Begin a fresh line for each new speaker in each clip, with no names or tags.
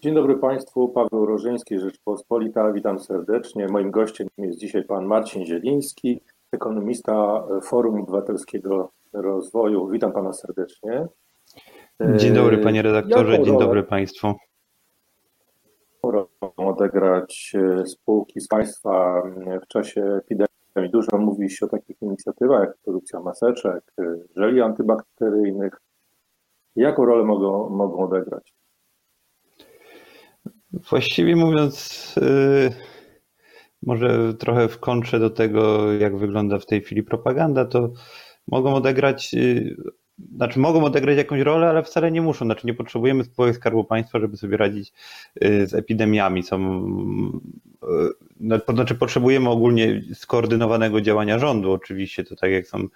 Dzień dobry Państwu, Paweł Rożyński, Rzeczpospolita, witam serdecznie. Moim gościem jest dzisiaj pan Marcin Zieliński, ekonomista Forum Obywatelskiego Rozwoju. Witam pana serdecznie.
Dzień dobry panie redaktorze, dzień dobry państwu.
Mogą odegrać e, spółki z państwa w czasie epidemii. Dużo mówi się o takich inicjatywach jak produkcja maseczek, e, żeli antybakteryjnych. Jaką rolę mogą, mogą odegrać?
Właściwie mówiąc, yy, może trochę w kontrze do tego, jak wygląda w tej chwili propaganda, to mogą odegrać, yy, znaczy mogą odegrać jakąś rolę, ale wcale nie muszą. Znaczy nie potrzebujemy spółek Skarbu Państwa, żeby sobie radzić yy, z epidemiami. Są, no, znaczy potrzebujemy ogólnie skoordynowanego działania rządu, oczywiście, to tak jak są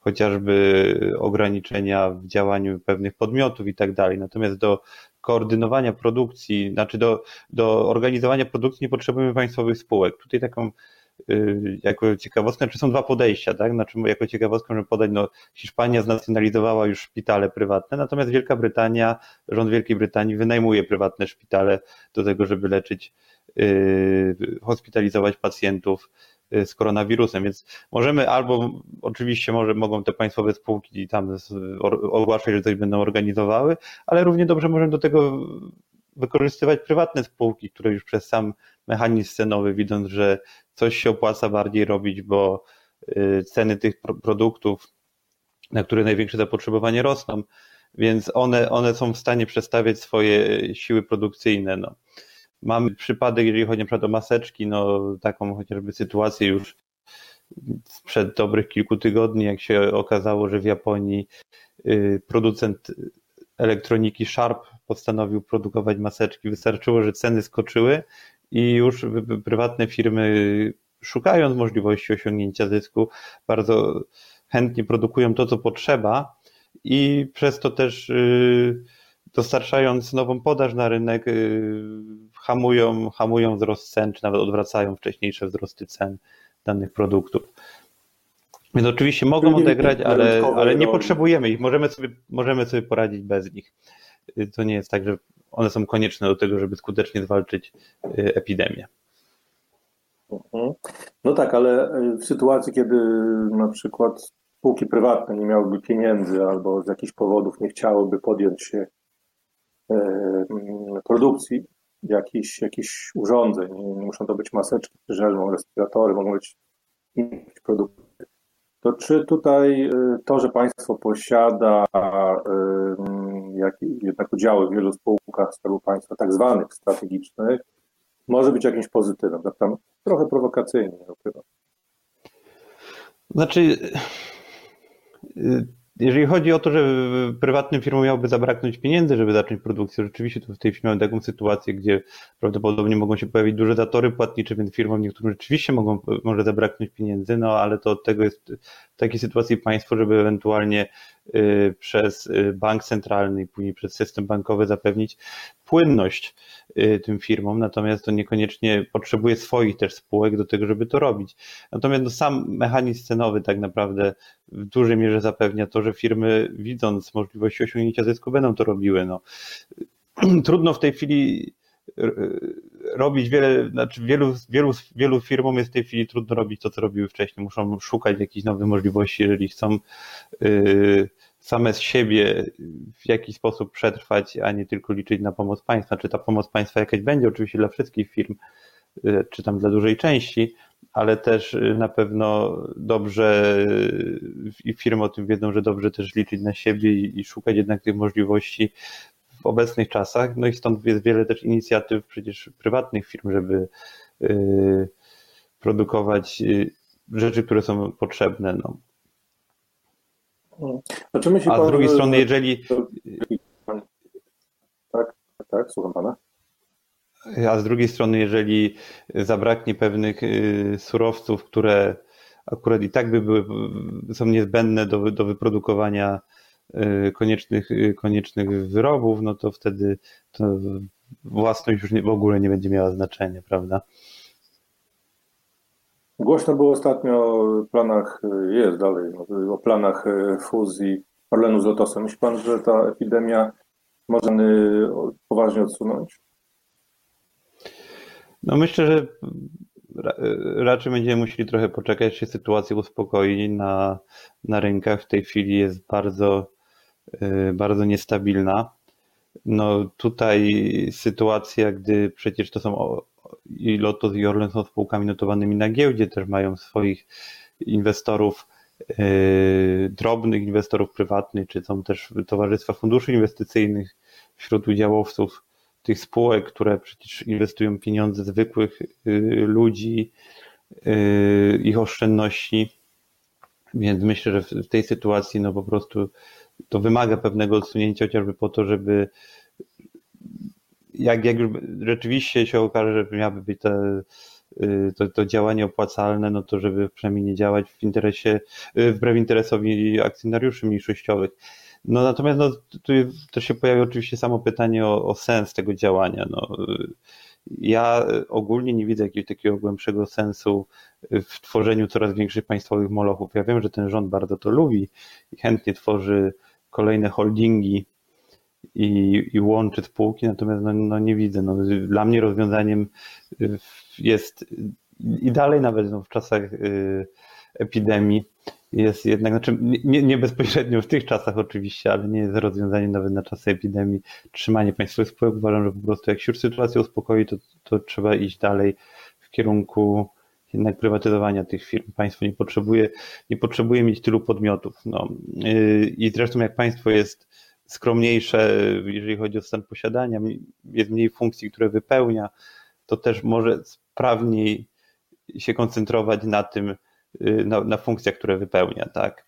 chociażby ograniczenia w działaniu pewnych podmiotów i tak dalej. Natomiast do koordynowania produkcji, znaczy do, do organizowania produkcji nie potrzebujemy państwowych spółek. Tutaj taką y, jako ciekawostkę, czy są dwa podejścia, tak? Znaczy, jako ciekawostkę możemy podać, no, Hiszpania znacjonalizowała już szpitale prywatne, natomiast Wielka Brytania, rząd Wielkiej Brytanii wynajmuje prywatne szpitale do tego, żeby leczyć, yy, hospitalizować pacjentów Y, z koronawirusem, więc możemy albo oczywiście może mogą te państwowe spółki tam ogłaszać, że coś będą organizowały, ale równie dobrze możemy do tego wykorzystywać prywatne spółki, które już przez sam mechanizm cenowy, widząc, że coś się opłaca bardziej robić, bo y, ceny tych produktów, na które największe zapotrzebowanie rosną, więc one, one są w stanie przestawiać swoje siły produkcyjne. No. Mamy przypadek, jeżeli chodzi na przykład o maseczki, no taką chociażby sytuację już sprzed dobrych kilku tygodni, jak się okazało, że w Japonii y, producent elektroniki Sharp postanowił produkować maseczki. Wystarczyło, że ceny skoczyły i już prywatne firmy, szukając możliwości osiągnięcia zysku, bardzo chętnie produkują to, co potrzeba i przez to też y, dostarczając nową podaż na rynek, y, hamują, hamują wzrost cen, czy nawet odwracają wcześniejsze wzrosty cen danych produktów. Więc oczywiście mogą odegrać, ale, ale nie potrzebujemy ich. Możemy sobie, możemy sobie poradzić bez nich. Y, to nie jest tak, że one są konieczne do tego, żeby skutecznie zwalczyć y, epidemię.
Mhm. No tak, ale w sytuacji, kiedy na przykład spółki prywatne nie miałyby pieniędzy albo z jakichś powodów nie chciałyby podjąć się produkcji jakichś, jakichś urządzeń. Nie, muszą to być maseczki, żelmą, respiratory, mogą być inne produkty. To czy tutaj y, to, że państwo posiada jak, jednak udziały w wielu spółkach Skarbu Państwa, tak zwanych strategicznych, może być jakimś pozytywem? Tak tam trochę prowokacyjnie, chyba.
Znaczy, y, jeżeli chodzi o to, że prywatnym firmom miałoby zabraknąć pieniędzy, żeby zacząć produkcję, rzeczywiście to w tej chwili mamy taką sytuację, gdzie prawdopodobnie mogą się pojawić duże zatory płatnicze, więc firmom niektórym rzeczywiście mogą, może zabraknąć pieniędzy, no ale to od tego jest w takiej sytuacji państwo, żeby ewentualnie y, przez y, bank centralny i później przez system bankowy zapewnić płynność y, tym firmom, natomiast to niekoniecznie potrzebuje swoich też spółek do tego, żeby to robić. Natomiast no, sam mechanizm cenowy tak naprawdę w dużej mierze zapewnia to, że firmy widząc możliwości osiągnięcia zysku będą to robiły. No. Trudno w tej chwili y, robić wiele, znaczy wielu, wielu, wielu firmom jest w tej chwili trudno robić to, co robiły wcześniej. Muszą szukać jakichś nowych możliwości, jeżeli chcą yy, same z siebie w jakiś sposób przetrwać, a nie tylko liczyć na pomoc państwa. Czy ta pomoc państwa jakaś będzie oczywiście dla wszystkich firm, y, czy tam dla dużej części, ale też y, na pewno dobrze y, i firmy o tym wiedzą, że dobrze też liczyć na siebie i, szukać jednak tych możliwości w obecnych czasach. No i stąd jest wiele też inicjatyw przecież prywatnych firm, żeby produkować rzeczy, które są potrzebne. No.
Znaczy myśli
A z drugiej strony, jeżeli.
Tak, tak, słucham pana.
A z drugiej strony, jeżeli zabraknie pewnych y, surowców, które akurat i tak by były, są niezbędne do, do wyprodukowania y, koniecznych, y, koniecznych wyrobów, no to wtedy to własność już nie, w ogóle nie będzie miała znaczenia, prawda?
Głośno było ostatnio o planach, jest dalej, o planach fuzji Orlenu z Lotosem. Myśli pan, że ta epidemia można poważnie odsunąć?
No myślę, że raczej będziemy musieli trochę poczekać, się sytuacja uspokoi na, na rynkach. W tej chwili jest bardzo, y, bardzo niestabilna. No tutaj sytuacja, gdy przecież to są i Lotos i Orlen są spółkami notowanymi na giełdzie, też mają swoich inwestorów, yy, drobnych inwestorów prywatnych, czy są też towarzystwa funduszy inwestycyjnych wśród udziałowców tych spółek, które przecież inwestują pieniądze zwykłych yy, ludzi, yy, ich oszczędności. Więc myślę, że w tej sytuacji no po prostu to wymaga pewnego odsunięcia chociażby po to, żeby jak, jak już rzeczywiście się okaże, że miałaby być te, y, to, to działanie opłacalne, no to żeby przynajmniej nie działać w interesie, y, wbrew interesowi akcjonariuszy mniejszościowych. No natomiast no, tu też się pojawia oczywiście samo pytanie o, o sens tego działania. No, ja ogólnie nie widzę jakiegoś takiego głębszego sensu w tworzeniu coraz większych państwowych molochów. Ja wiem, że ten rząd bardzo to lubi i chętnie tworzy kolejne holdingi i, i łączy spółki, natomiast no, no nie widzę. No, dla mnie rozwiązaniem jest i dalej nawet no, w czasach y, epidemii jest jednak, znaczy nie, nie, bezpośrednio w tych czasach oczywiście, ale nie jest rozwiązaniem nawet na czasy epidemii trzymanie państwowych spółek. Uważam, że po prostu jak się już sytuacja uspokoi, to, to trzeba iść dalej w kierunku jednak prywatyzowania tych firm. Państwo nie potrzebuje, nie potrzebuje mieć tylu podmiotów. No. Y, I zresztą jak państwo jest skromniejsze, jeżeli chodzi o stan posiadania, jest mniej funkcji, które wypełnia, to też może sprawniej się koncentrować na tym, na, na funkcjach, które wypełnia, tak?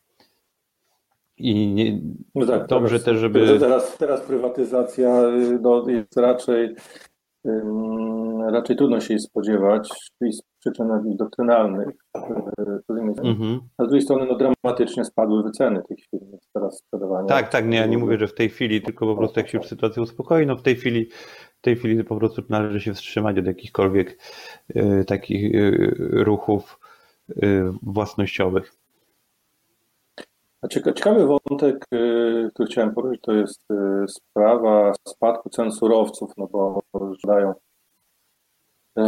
I nie, no tak, dobrze teraz, też, żeby. Teraz, teraz prywatyzacja y, no, jest raczej raczej trudno się jej spodziewać z przyczyn doktrynalnych. Mhm. A z drugiej strony no, dramatycznie spadły wyceny tych firm teraz sprzedawania.
Tak, tak, nie, ja nie mówię, że w tej chwili, tylko po prostu jak się sytuacja uspokoi, no w tej chwili w tej chwili po prostu należy się wstrzymać od jakichkolwiek y, takich y, ruchów y, własnościowych.
Ciekawy wątek, y, który chciałem poruszyć, to jest y, sprawa spadku cen surowców, no bo dają y,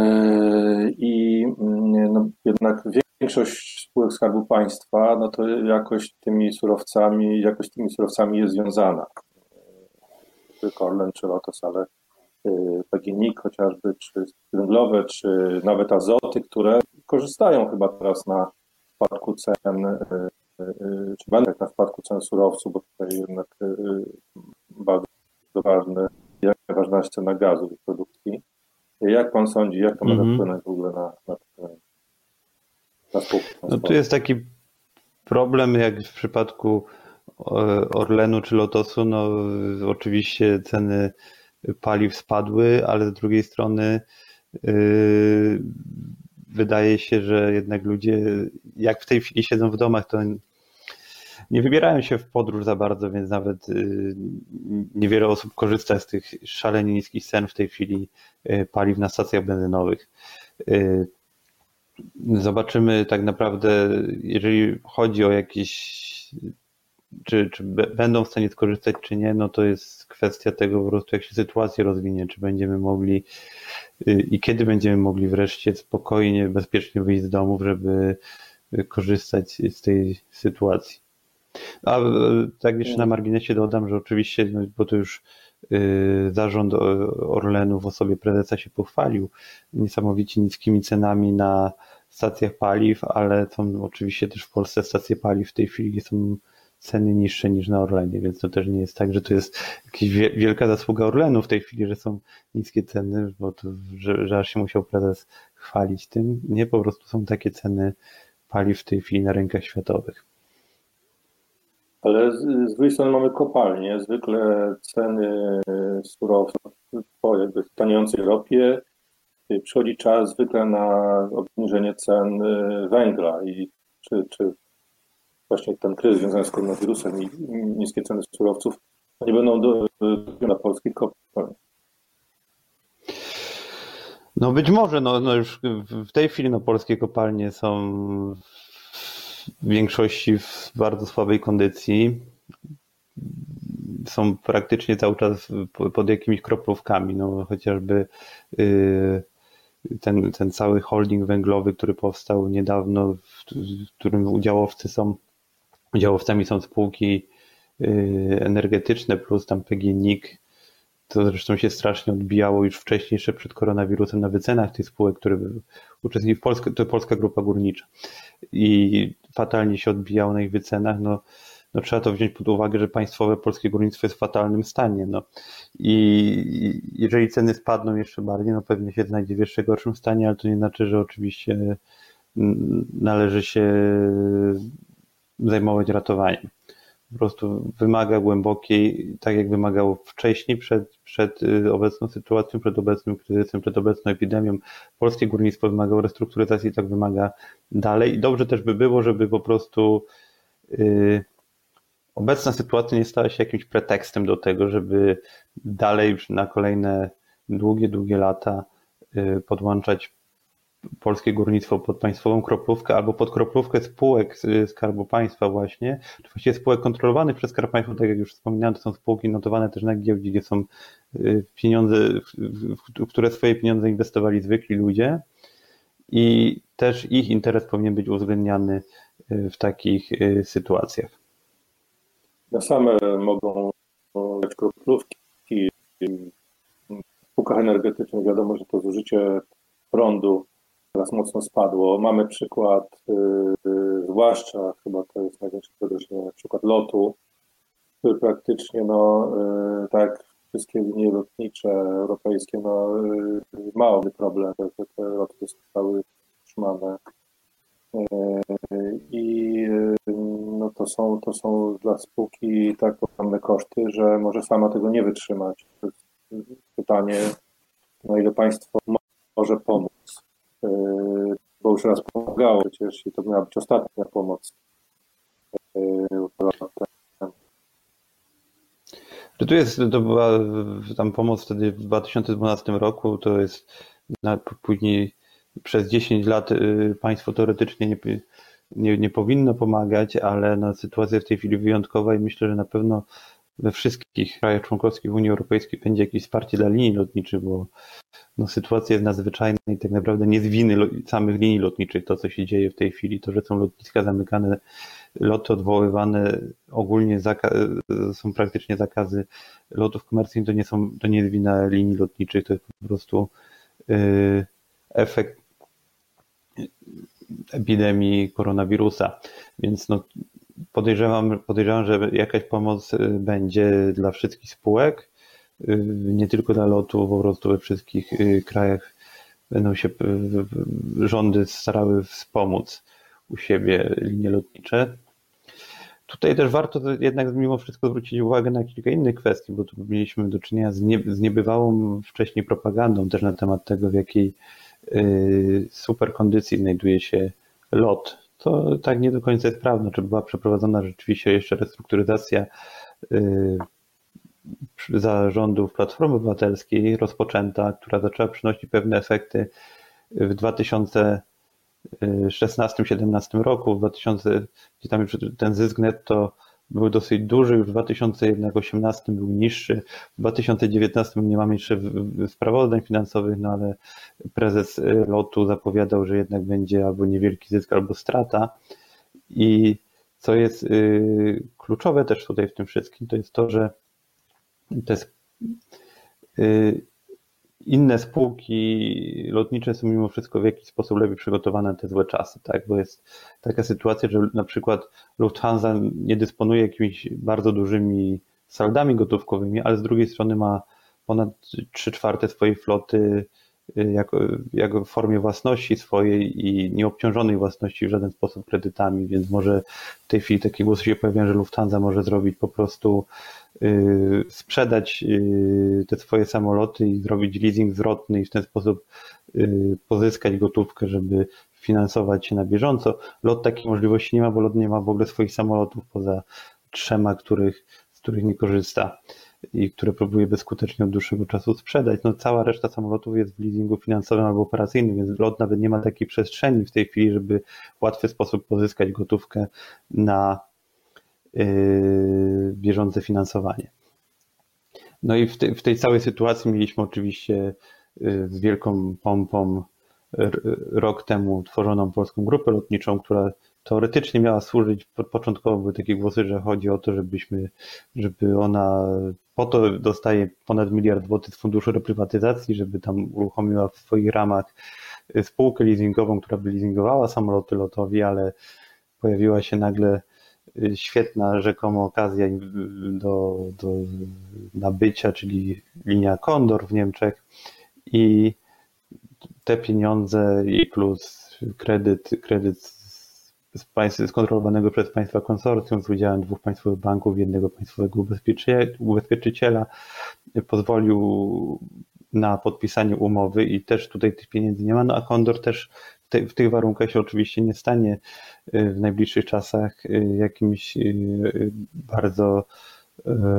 i mm, no, jednak większość spółek Skarbu Państwa, no to jakoś tymi surowcami, jakoś tymi surowcami jest związana. Czy Korlen, czy Lotos, ale PGNiG chociażby, czy węglowe, czy nawet azoty, które korzystają chyba teraz na spadku cen czy będę na spadku cen surowców, bo tutaj jednak y, bardzo ważne, jak ważna jest cena gazu i produkcji. Jak pan sądzi, jak to mm -hmm. wpłynąć w ogóle na, na,
na spółkę? No tu jest taki problem, jak w przypadku Orlenu czy Lotosu, no oczywiście ceny paliw spadły, ale z drugiej strony yy, wydaje się, że jednak ludzie, jak w tej chwili siedzą w domach, to nie wybierają się w podróż za bardzo, więc nawet y, niewiele osób korzysta z tych szalenie niskich cen w tej chwili y, paliw na stacjach benzynowych. Y, zobaczymy tak naprawdę, jeżeli chodzi o jakieś, czy, czy będą w stanie skorzystać, czy nie, no to jest kwestia tego po prostu, jak się sytuacja rozwinie, czy będziemy mogli i kiedy będziemy mogli wreszcie spokojnie, bezpiecznie wyjść z domów, żeby korzystać z tej sytuacji. A e, tak jeszcze na marginesie dodam, że oczywiście, no, bo to już y, zarząd Orlenu w osobie prezesa się pochwalił niesamowicie niskimi cenami na stacjach paliw, ale są oczywiście też w Polsce stacje paliw w tej chwili są ceny niższe niż na Orlenie, więc to też nie jest tak, że to jest jakaś wielka zasługa Orlenu w tej chwili, że są niskie ceny, bo to, że, że aż się musiał prezes chwalić tym. Nie, po prostu są takie ceny paliw w tej chwili na rynkach światowych.
Ale z, z drugiej strony mamy kopalnie. Zwykle ceny surowców po jakby taniejącej ropie przychodzi czas zwykle na obniżenie cen węgla i czy, czy właśnie ten kryzys związany z koronawirusem i niskie ceny surowców nie będą do, do, na polskich kopalniach.
No być może, no, no już w tej chwili no, polskie kopalnie są w większości w bardzo słabej kondycji. są praktycznie cały czas pod jakimiś kroplówkami, no chociażby y, ten, ten cały holding węglowy, który powstał niedawno, w, którym udziałowcy są, udziałowcami są spółki y, energetyczne plus tam PGNiG, to zresztą się strasznie odbijało już wcześniej, jeszcze przed koronawirusem na wycenach tych spółek, które uczestniczyły w Polsce, to Polska Grupa Górnicza i fatalnie się odbijało na ich wycenach, no no trzeba to wziąć pod uwagę, że państwowe polskie górnictwo jest w fatalnym stanie. No. I jeżeli ceny spadną jeszcze bardziej, no pewnie się znajdzie w jeszcze gorszym stanie, ale to nie znaczy, że oczywiście należy się zajmować ratowaniem. Po prostu wymaga głębokiej, tak jak wymagało wcześniej, przed, przed y, obecną sytuacją, przed obecnym kryzysem, przed obecną epidemią. Polskie górnictwo wymagało restrukturyzacji, tak wymaga dalej. I dobrze też by było, żeby po prostu yy, obecna sytuacja nie stała się jakimś pretekstem do tego, żeby dalej na kolejne długie, długie lata y, podłączać polskie górnictwo pod państwową kroplówkę albo pod kroplówkę spółek Skarbu Państwa właśnie, czy właściwie spółek kontrolowanych przez Skarb Państwa, tak jak już wspominałem, to są spółki notowane też na giełdzie, gdzie są y, pieniądze, w które swoje pieniądze inwestowali zwykli ludzie. I też ich interes powinien być uwzględniany y, w takich sytuacjach.
Same mogą być kroplówki. W spółkach energetycznych. Wiadomo, że to zużycie prądu teraz mocno spadło. Mamy przykład, yy, zwłaszcza chyba to jest największe wyróżnienie, przykład lotu, który praktycznie, no, yy, tak wszystkie linie lotnicze europejskie, no, yy, mały problem, że te loty zostały utrzymane i no to, są, to są dla spółki tak ogromne koszty, że może sama tego nie wytrzymać. Pytanie, na ile państwo może pomóc, już raz pomagało przecież to miała być ostatnia pomoc.
Tu jest, to była tam pomoc wtedy w 2012 roku, to jest później przez 10 lat y, państwo teoretycznie nie, nie, nie powinno pomagać, ale no, sytuacja w tej chwili wyjątkowa i myślę, że na pewno we wszystkich krajach członkowskich Unii Europejskiej będzie jakieś wsparcie dla linii lotniczych, bo no, sytuacja jest nadzwyczajna i tak naprawdę nie z winy samych linii lotniczych to, co się dzieje w tej chwili, to, że są lotniska zamykane, loty odwoływane, ogólnie są praktycznie zakazy lotów komercyjnych, to nie są, to nie jest wina linii lotniczych, to jest po prostu yy, efekt epidemii koronawirusa. Więc no, podejrzewam, podejrzewam, że jakaś pomoc y, będzie dla wszystkich spółek, y, nie tylko dla lotu, po prostu we wszystkich y, krajach będą się rządy starały wspomóc u siebie linie lotnicze. Tutaj też warto jednak mimo wszystko zwrócić uwagę na kilka innych kwestii, bo tu mieliśmy do czynienia z, nie, z niebywałą wcześniej propagandą też na temat tego, w jakiej super kondycji znajduje się lot. To tak nie do końca jest prawda. Czy była przeprowadzona rzeczywiście jeszcze restrukturyzacja y, zarządów Platformy Obywatelskiej rozpoczęta, która zaczęła przynosić pewne efekty w 2016-2017 roku, w 2000, gdzie tam już ten zysk netto był dosyć duży, już w 2018 był niższy, w 2019 nie mamy jeszcze sprawozdań finansowych, no ale prezes y, lotu zapowiadał, że jednak będzie albo niewielki zysk, albo strata. I co jest y, kluczowe też tutaj w tym wszystkim, to jest to, że to jest y, inne spółki lotnicze są mimo wszystko w jakiś sposób lepiej przygotowane na te złe czasy, tak? Bo jest taka sytuacja, że na przykład Lufthansa nie dysponuje jakimiś bardzo dużymi saldami gotówkowymi, ale z drugiej strony ma ponad 3 czwarte swojej floty y, jako, jako w formie własności swojej i nieobciążonej własności w żaden sposób kredytami, więc może w tej chwili takie głosy się pojawiają, że Lufthansa może zrobić po prostu sprzedać y, te swoje samoloty i zrobić leasing zwrotny i w ten sposób y, pozyskać gotówkę, żeby finansować się na bieżąco. Lot takiej możliwości nie ma, bo lot nie ma w ogóle swoich samolotów poza trzema, których, z których nie korzysta i które próbuje bezskutecznie od dłuższego czasu sprzedać. No, cała reszta samolotów jest w leasingu finansowym albo operacyjnym, więc lot nawet nie ma takiej przestrzeni w tej chwili, żeby w łatwy sposób pozyskać gotówkę na bieżące finansowanie. No i w, te, w tej całej sytuacji mieliśmy oczywiście y, z wielką pompą rok temu tworzoną polską grupę lotniczą, która teoretycznie miała służyć, początkowo były takie głosy, że chodzi o to, żebyśmy, żeby ona po to dostaje ponad miliard złotych z funduszu reprywatyzacji, żeby tam uruchomiła w swoich ramach spółkę leasingową, która by leasingowała samoloty lotowi, ale pojawiła się nagle świetna rzekomo okazja do, do nabycia, czyli linia Condor w Niemczech i te pieniądze i plus kredyt, kredyt z państw, skontrolowanego przez państwa konsorcjum z udziałem dwóch państwowych banków, jednego państwowego ubezpieczyciela pozwolił na podpisanie umowy i też tutaj tych pieniędzy nie ma. No a Kondor też w tych warunkach się oczywiście nie stanie y, w najbliższych czasach y, jakimś y, bardzo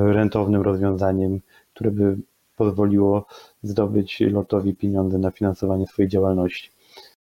rentownym rozwiązaniem, które by pozwoliło zdobyć lotowi pieniądze na finansowanie swojej działalności.